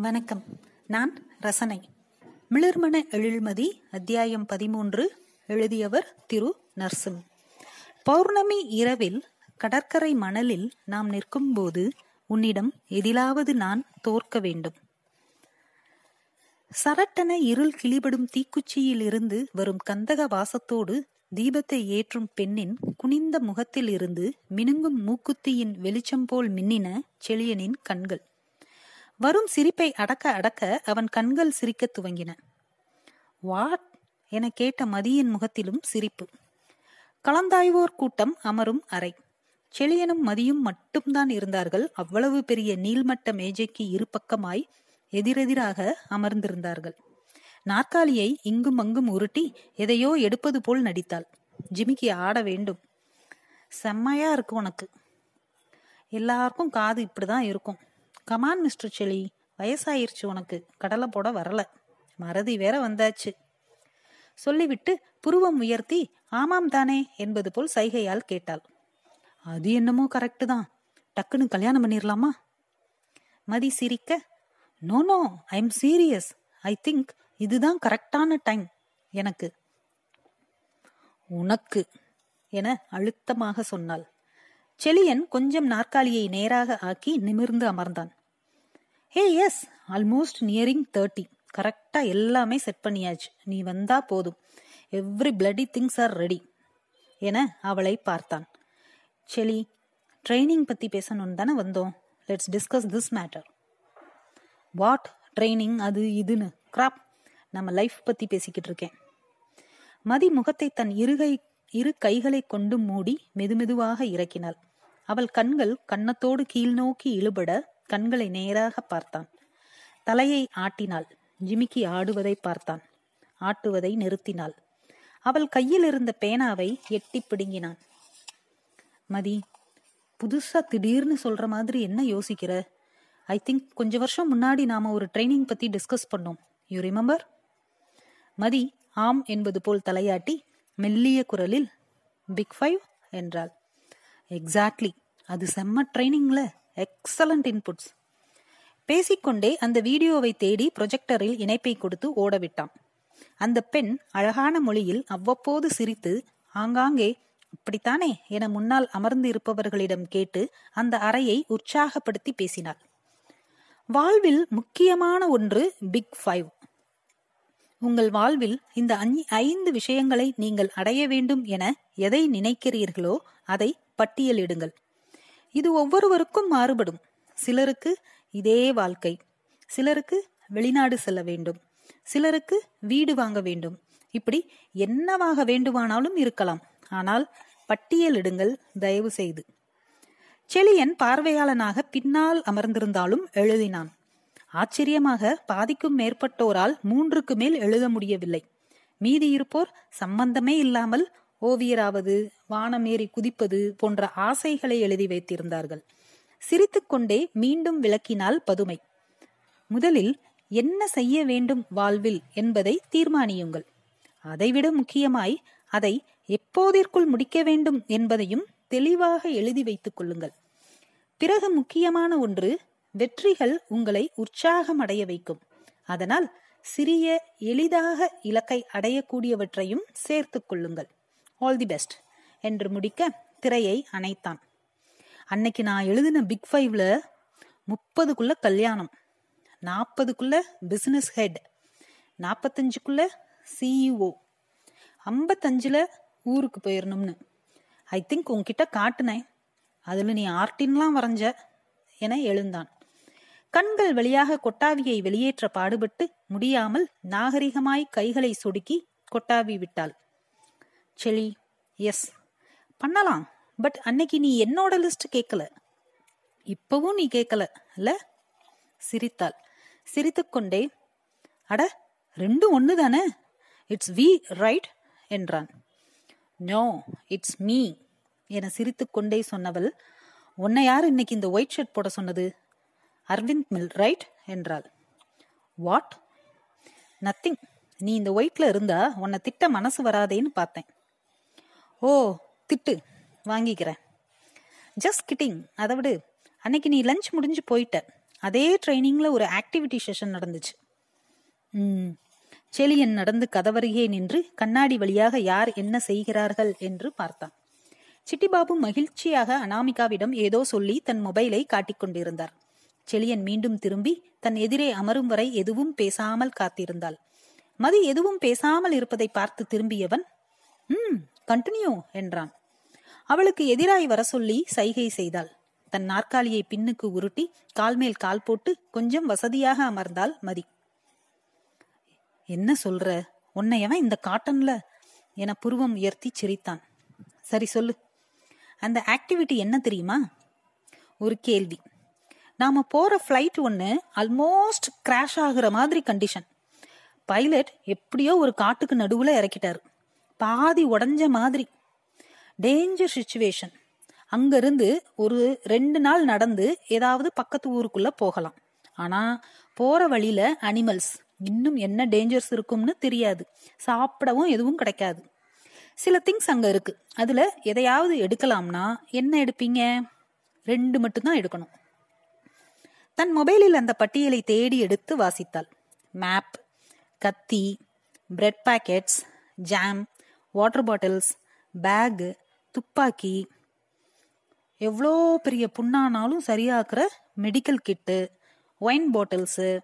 வணக்கம். நான் ரசனை. மிளிர்மண எழில்மதி அத்தியாயம் பதிமூன்று எழுதியவர் திரு நர்சிம். பௌர்ணமி இரவில் கடற்கரை மணலில் நாம் நிற்கும் போது உன்னிடம் எதிலாவது நான் தோற்க வேண்டும். சரட்டென இருள் கிளிபடும் தீக்குச்சியில் இருந்து வரும் கந்தக வாசத்தோடு தீபத்தை ஏற்றும் பெண்ணின் குனிந்த முகத்தில் இருந்து மினுங்கும் மூக்குத்தியின் வெளிச்சம் போல் மின்னின செழியனின் கண்கள். வரும் சிரிப்பை அடக்க அடக்க அவன் கண்கள் சிரிக்கத் துவங்கின. வாட்? என கேட்ட மதியின் முகத்திலும் சிரிப்பு. கலந்தாய்வோர் கூட்டம் அமரும் அறை. செழியனும் மதியும் மட்டும்தான் இருந்தார்கள். அவ்வளவு பெரிய நீள்மட்ட மேஜைக்கு இரு பக்கமாய் எதிரெதிராக அமர்ந்திருந்தார்கள். நாற்காலியை இங்கும் அங்கும் உருட்டி எதையோ எடுப்பது போல் நடித்தாள். ஜிமிக்கி ஆட வேண்டும். செம்மையா இருக்கு உனக்கு. எல்லாருக்கும் காது இப்படிதான் இருக்கும். கமான் மிஸ்டர் செலி வயசாயிருச்சு உனக்கு. கடலை போட வரல. மறதி வேற வந்தாச்சு. சொல்லிவிட்டு புருவம் உயர்த்தி ஆமாம் தானே என்பது போல் சைகையால் கேட்டாள். அது என்னமோ கரெக்டு தான். டக்குன்னு கல்யாணம் பண்ணிடலாமா மதி சிரிக்க no no I am serious I think இதுதான் கரெக்டான டைம் எனக்கு உனக்கு என அழுத்தமாக சொன்னாள். செலியன் கொஞ்சம் நாற்காலியை நேராக ஆக்கி நிமிர்ந்து அமர்ந்தான். Hey yes almost nearing thirty கரெக்டா எல்லாமே செட் பண்ணியாச்சு. நீ வந்தா போதும். Every bloody things are ready என அவளை பார்த்தான். செலி ட்ரைனிங் பத்தி பேசணும்னு தானே வந்தோம். Let's discuss this matter what training அது இதுன்னு? கிராப் நம்ம லைஃப் பத்தி பேசிக்கிட்டு இருக்கேன். மதி முகத்தை தன் இருகை இரு கைகளை கொண்டு மூடி மெதுமெதுவாக இறக்கினாள். அவள் கண்கள் கன்னத்தோடு கீழ் நோக்கி இழுபட கண்களை நேராக பார்த்தான். தலையை ஆட்டினாள். ஜிமிக்கி ஆடுவதை பார்த்தான். ஆட்டுவதை நிறுத்தினாள். அவள் கையில் இருந்த பேனாவை எட்டி பிடுங்கினான். மதி புதுசா திடீர்னு சொல்ற மாதிரி என்ன யோசிக்கிற? ஐ திங்க் கொஞ்ச வருஷம் முன்னாடி நாம ஒரு ட்ரைனிங் பத்தி டிஸ்கஸ் பண்ணோம். யூ ரிமெம்பர் மதி ஆம் என்பது போல் தலையாட்டி மெல்லிய குரலில் பிக் ஃபைவ் என்றாள். எக்ஸாக்ட்லி அது செம்ம ட்ரைனிங்ல. எக்ஸலண்ட் இன்புட்ஸ் பேசிக்கொண்டே அந்த வீடியோவை தேடி ப்ரொஜெக்டரில் இணைப்பை கொடுத்து ஓடவிட்டான். அந்த பெண் அழகான மொழியில் அவ்வப்போது சிரித்து ஆங்காங்கே அப்படித்தானே? என முன்னால் அமர்ந்து இருப்பவர்களிடம் கேட்டு அந்த அறையை உற்சாகப்படுத்தி பேசினாள். வாழ்வில் முக்கியமான ஒன்று பிக் ஃபைவ் உங்கள் வாழ்வில் இந்த ஐந்து விஷயங்களை நீங்கள் அடைய வேண்டும் என எதை நினைக்கிறீர்களோ அதை பட்டியலிடுங்கள். இது ஒவ்வொருவருக்கும் மாறுபடும். சிலருக்கு இதே வாழ்க்கை. சிலருக்கு வெளிநாடு செல்ல வேண்டும். சிலருக்கு வீடு வாங்க வேண்டும். இப்படி என்னவாக வேண்டுமானாலும் இருக்கலாம். ஆனால் பட்டியலிடுங்கள் தயவு செய்து. செளியன் பார்வையாளனாக பின்னால் அமர்ந்திருந்தாலும் எழுதினான். ஆச்சரியமாக பாதிக்கும் மேற்பட்டோரால் மூன்றுக்கு மேல் எழுத முடியவில்லை. மீதி இருப்போர் சம்பந்தமே இல்லாமல் ஓவியராவது வானமேறி குதிப்பது போன்ற ஆசைகளை எழுதி வைத்திருந்தார்கள். சிரித்துக்கொண்டே மீண்டும் விளக்கினாள் பதுமை. முதலில் என்ன செய்ய வேண்டும் வாழ்வில்? என்பதை தீர்மானியுங்கள். அதைவிட முக்கியமாய் அதை எப்போதிற்குள் முடிக்க வேண்டும்? என்பதையும் தெளிவாக எழுதி வைத்துக் கொள்ளுங்கள். பிறகு முக்கியமான ஒன்று வெற்றிகள் உங்களை உற்சாகம் அடைய வைக்கும். அதனால் சிறிய எளிதாக இலக்கை அடையக்கூடியவற்றையும் சேர்த்துக் கொள்ளுங்கள். ஆல் தி பெஸ்ட் என்று முடிக்க திரையை அணைத்தான். அன்னைக்கு நான் எழுதின பிக் ஃபைவ்ல முப்பதுக்குள்ள கல்யாணம் நாற்பதுக்குள்ள பிசினஸ் ஹெட் நாற்பத்தஞ்சுக்குள்ள சிஇஓ ஐம்பத்தஞ்சில் ஊருக்கு போயிடணும்னு ஐ திங்க் உன்கிட்ட காட்டினேன். அதில் நீ ஆர்டின்லாம் வரைஞ்ச என எழுந்தான். கண்கள் வழியாக கொட்டாவியை வெளியேற்ற பாடுபட்டு முடியாமல் நாகரிகமாய் கைகளை சொடுக்கி கொட்டாவி விட்டாள். செலி எஸ் பண்ணலாம். பட் அன்னைக்கு நீ என்னோட லிஸ்ட் கேட்கல இப்பவும் நீ கேட்கல இல்ல? சிரித்தாள். சிரித்துக்கொண்டே அட ரெண்டும் ஒன்று தானே? இட்ஸ் வி ரைட் என்றான். நோ இட்ஸ் மீ என சிரித்துக்கொண்டே சொன்னவள் உன்னை யார் இன்னைக்கு இந்த ஒயிட் ஷர்ட் போட சொன்னது? அரவிந்த் மில் ரைட் என்றாள். வாட் நத்திங் நீ இந்த ஒயிட்ல இருந்தா உன்னை திட்ட மனசு வராதேன்னு பார்த்தேன். ஓ திட்டு. வாங்கிக்கிறேன். ஜஸ்ட் கிட்டிங் அதை விடு. அன்னைக்கு நீ லஞ்ச் முடிஞ்சு போயிட்ட. அதே ட்ரைனிங்ல ஒரு ஆக்டிவிட்டி செஷன் நடந்துச்சு. ம். செலியன் நடந்து கதவருகே நின்று கண்ணாடி வழியாக யார் என்ன செய்கிறார்கள் என்று பார்த்தான். சிட்டிபாபு மகிழ்ச்சியாக அனாமிகாவிடம் ஏதோ சொல்லி தன் மொபைலை காட்டிக்கொண்டிருந்தார் செலியன் மீண்டும் திரும்பி தன் எதிரே அமரும் வரை எதுவும் பேசாமல் காத்திருந்தாள். மதி எதுவும் பேசாமல் இருப்பதை பார்த்து திரும்பியவன் ம் கண்டினியூ என்றான். அவளுக்கு எதிராய் வர சொல்லி சைகை செய்தாள். தன் நாற்காலியை பின்னுக்கு உருட்டி கால் மேல் கால் போட்டு கொஞ்சம் வசதியாக அமர்ந்தாள் மதி. என்ன சொல்ற? உன்னையவன் இந்த காட்டன்ல? என புருவம் உயர்த்தி சிரித்தான். சரி சொல்லு. அந்த ஆக்டிவிட்டி என்ன தெரியுமா? ஒரு கேள்வி. நாம போற ஃப்ளைட் ஒன்று ஆல்மோஸ்ட் கிராஷ் ஆகுற மாதிரி கண்டிஷன் பைலட் எப்படியோ ஒரு காட்டுக்கு நடுவுல இறக்கிட்டாரு. பாதி உடஞ்ச மாதிரி. டேஞ்சர் சுச்சுவேஷன் அங்கிருந்து ஒரு ரெண்டு நாள் நடந்து ஏதாவது பக்கத்து ஊருக்குள்ள போகலாம். ஆனா போற வழியில அனிமல்ஸ் இன்னும் என்ன டேஞ்சர்ஸ் இருக்கும்னு தெரியாது. சாப்பிடவும் எதுவும் கிடைக்காது. சில திங்ஸ் அங்க இருக்கு. அதுல எதையாவது எடுக்கலாம்னா என்ன எடுப்பீங்க? ரெண்டு மட்டும்தான் எடுக்கணும். தன் மொபைலில் அந்த பட்டியலை தேடி எடுத்து வாசித்தாள். மேப் கத்தி bread packets jam water bottles bag துப்பாக்கி. எவ்வளோ பெரிய புண்ணானாலும் சரியாக்குற மெடிக்கல் கிட்டு ஒயின் பாட்டில்ஸு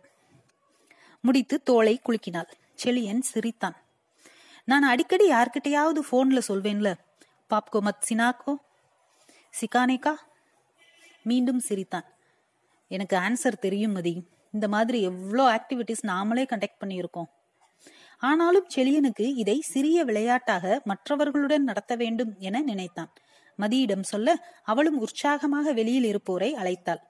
முடித்து தோலை குலுக்கினாள். செளியன் சிரித்தான். நான் அடிக்கடி யார்கிட்டையாவது ஃபோனில் சொல்வேன்ல பாப்கோ மத் சினாக்கோ? சிகானேக்கா மீண்டும் சிரித்தான். எனக்கு ஆன்சர் தெரியும் மதி. இந்த மாதிரி எவ்வளோ ஆக்டிவிட்டிஸ் நாமளே கண்டக்ட் பண்ணியிருக்கோம். ஆனாலும் செழியனுக்கு இதை சிறிய விளையாட்டாக மற்றவர்களுடன் நடத்த வேண்டும் என நினைத்தான். மதியிடம் சொல்ல அவளும் உற்சாகமாக வெளியில் இருப்போரை அழைத்தாள்.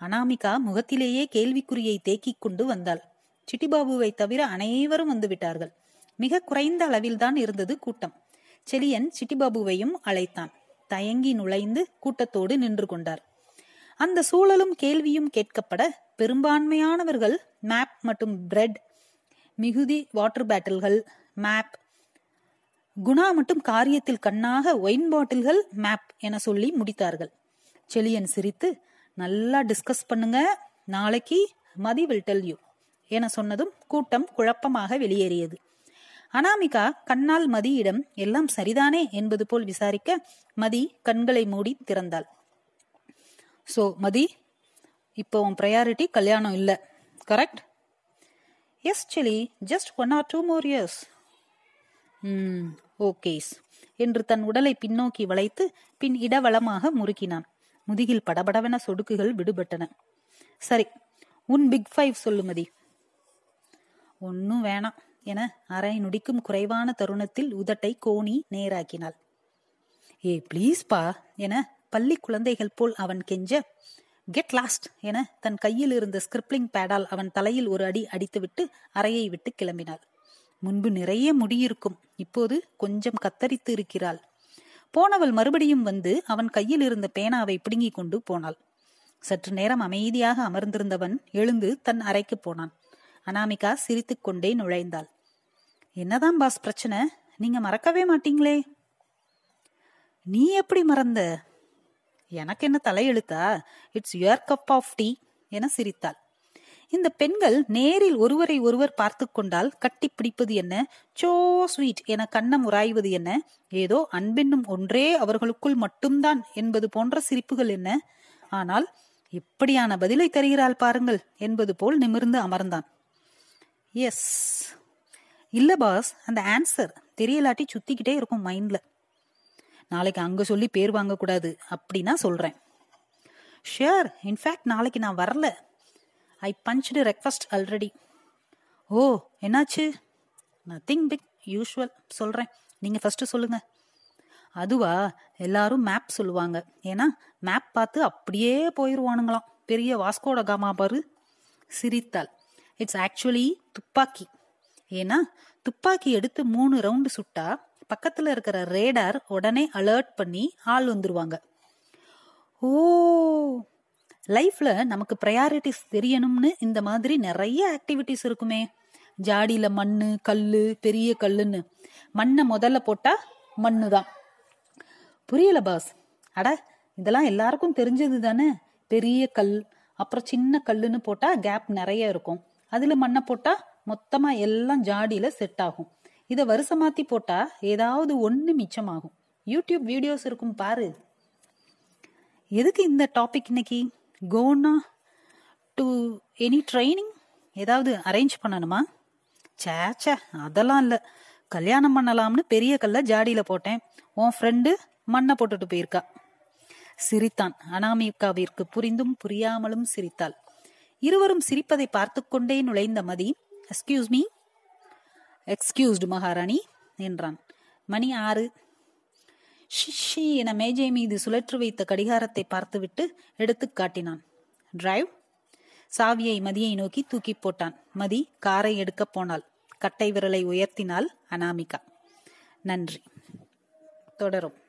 அனாமிகா முகத்திலேயே கேள்விக்குறியை தேக்கிக் கொண்டு வந்தாள். சிட்டிபாபுவை தவிர அனைவரும் வந்து விட்டார்கள். மிக குறைந்த அளவில்தான் இருந்தது கூட்டம். செலியன் சிட்டிபாபுவையும் அழைத்தான். தயங்கி நுழைந்து கூட்டத்தோடு நின்று கொண்டார். அந்த சூழலும் கேள்வியும் கேட்கப்பட பெரும்பான்மையானவர்கள் மேப் மற்றும் பிரெட் மிகுதி வாட்டர் பேட்டில்கள் மேப் குணா மட்டும் காரியத்தில் கண்ணாக ஒயின் பாட்டில்கள் மேப் என சொல்லி முடித்தார்கள். செலியன் சிரித்து நல்லா டிஸ்கஸ் பண்ணுங்க. நாளைக்கு மதி வில் டெல் யூ என சொன்னதும் கூட்டம் குழப்பமாக வெளியேறியது. அனாமிகா கண்ணால் மதியிடம் எல்லாம் சரிதானே? என்பது போல் விசாரிக்க மதி கண்களை மூடி திறந்தாள். சோ மதி இப்போ உன் ப்ரையாரிட்டி கல்யாணம் இல்லை. Correct yes Chile just one or two more years ம் ஓகேஸ் என்று தன் உடலை பின்னோக்கி வளைத்து பின் இடவளமாக முறுக்கினான். முதுகில் படபடவென சொடுக்குகள் விடுபட்டன. சரி உன் பிக் ஃபைவ் சொல்லுமதி ஒன்னும் வேணாம் என அரை நொடிக்கும் குறைவான தருணத்தில் உதட்டை கோணி நேராக்கினாள். ஏ ப்ளீஸ்பா என பள்ளி குழந்தைகள் போல் அவன் கெஞ்ச கெட் லாஸ்ட் என தன் கையில் இருந்த ஸ்கிரிப்ளிங் பேடால் அவன் தலையில் ஒரு அடி அடித்துவிட்டு அறையை விட்டு கிளம்பினாள். முன்பு நிறைய முடியிருக்கும். இப்போது கொஞ்சம் கத்தரித்து இருக்கிறாள். போனவள் மறுபடியும் வந்து அவன் கையில் இருந்த பேனாவை பிடுங்கிக் கொண்டு போனாள். சற்று நேரம் அமைதியாக அமர்ந்திருந்தவன் எழுந்து தன் அறைக்கு போனான். அனாமிகா சிரித்துக்கொண்டே நுழைந்தாள். என்னதான் பாஸ் பிரச்சனை? நீங்க மறக்கவே மாட்டீங்களே? நீ எப்படி மறந்த? எனக்கு என்ன தலையெழுத்தா? It's your cup of tea என சிரித்தாள். இந்த பெண்கள் நேரில் ஒருவரை ஒருவர் பார்த்து கொண்டால் கட்டி பிடிப்பது என்ன? சோ ஸ்வீட் என கண்ணம் உராய்வது என்ன? ஏதோ அன்பென்னும் ஒன்றே அவர்களுக்குள் மட்டும்தான் என்பது போன்ற சிரிப்புகள் என்ன? ஆனால் எப்படியான பதிலை தருகிறாள் பாருங்கள் என்பது போல் நிமிர்ந்து அமர்ந்தான். எஸ் இல்ல பாஸ் அந்த ஆன்சர் தெரியலாட்டி சுத்திக்கிட்டே இருக்கும் மைண்ட்ல நாளைக்கு அங்க சொல்லி பேர் வாங்க கூடாது அப்படின்னா சொல்றேன். ஷியர் இன்ஃபேக்ட் நாளைக்கு நான் வரல. I punched request already oh என்னாச்சு? நத்திங் பிக் யூஷுவல் சொல்றேன். நீங்க ஃபர்ஸ்ட் சொல்லுங்க. அதுவா? எல்லாரும் மேப் சொல்லுவாங்க. ஏன்னா மேப் பார்த்து அப்படியே போயிடுவானுங்களாம் பெரிய வாஸ்கோட காமா பாரு. சிரித்தாள். இட்ஸ் ஆக்சுவலி துப்பாக்கி. ஏன்னா துப்பாக்கி எடுத்து மூணு ரவுண்டு சுட்டா பக்கத்துல இருக்கிற ரேடார் உடனே அலர்ட் பண்ணி ஆள் வந்துருவாங்க. ஓ லைஃப்ல நமக்கு ப்ரையாரிட்டிஸ் தெரியணும்னு இந்த மாதிரி நிறைய ஆக்டிவிட்டிஸ் இருக்குமே. ஜாடியில மண்ணு கல்லு பெரிய கல்லுன்னு. மண்ணை முதல்ல போட்டா மண்ணு தான் புரியல பாஸ் அட இதெல்லாம் எல்லாருக்கும் தெரிஞ்சது தானே. பெரிய கல் அப்புறம் சின்ன கல்லுன்னு போட்டா கேப் நிறைய இருக்கும். அதுல மண்ணை போட்டா மொத்தமா எல்லாம் ஜாடியில செட் ஆகும். இதை வருஷம் மாத்தி போட்டா ஏதாவது ஒன்று மிச்சமாகும். யூடியூப் வீடியோஸ் இருக்கும் பாரு. எதுக்கு இந்த டாபிக் இன்னைக்கு? கோனா டு எனி ட்ரைனிங் ஏதாவது அரேஞ்ச் பண்ணணுமா? சேச்சே அதெல்லாம் இல்லை. கல்யாணம் பண்ணலாம்னு பெரிய கல்ல ஜாடியில் போட்டேன். உன் ஃப்ரெண்டு மண்ணை போட்டுட்டு போயிருக்கா. சிரித்தான். அனாமிகாவிற்கு புரிந்தும் புரியாமலும் சிரித்தாள். இருவரும் சிரிப்பதை பார்த்து கொண்டே நுழைந்த மதி எக்ஸ்கியூஸ் மீ எக்ஸ்கியூஸ்டு மகாராணி என்றான். மணி ஆறு. ஷிஷி என மேஜை மீது சுழற்று வைத்த கடிகாரத்தை பார்த்துவிட்டு எடுத்து காட்டினான். டிரைவ் சாவியை மதியை நோக்கி தூக்கி போட்டான். மதி காரை எடுக்கப் போனாள். கட்டை விரலை உயர்த்தினாள் அனாமிகா. நன்றி. தொடரும்.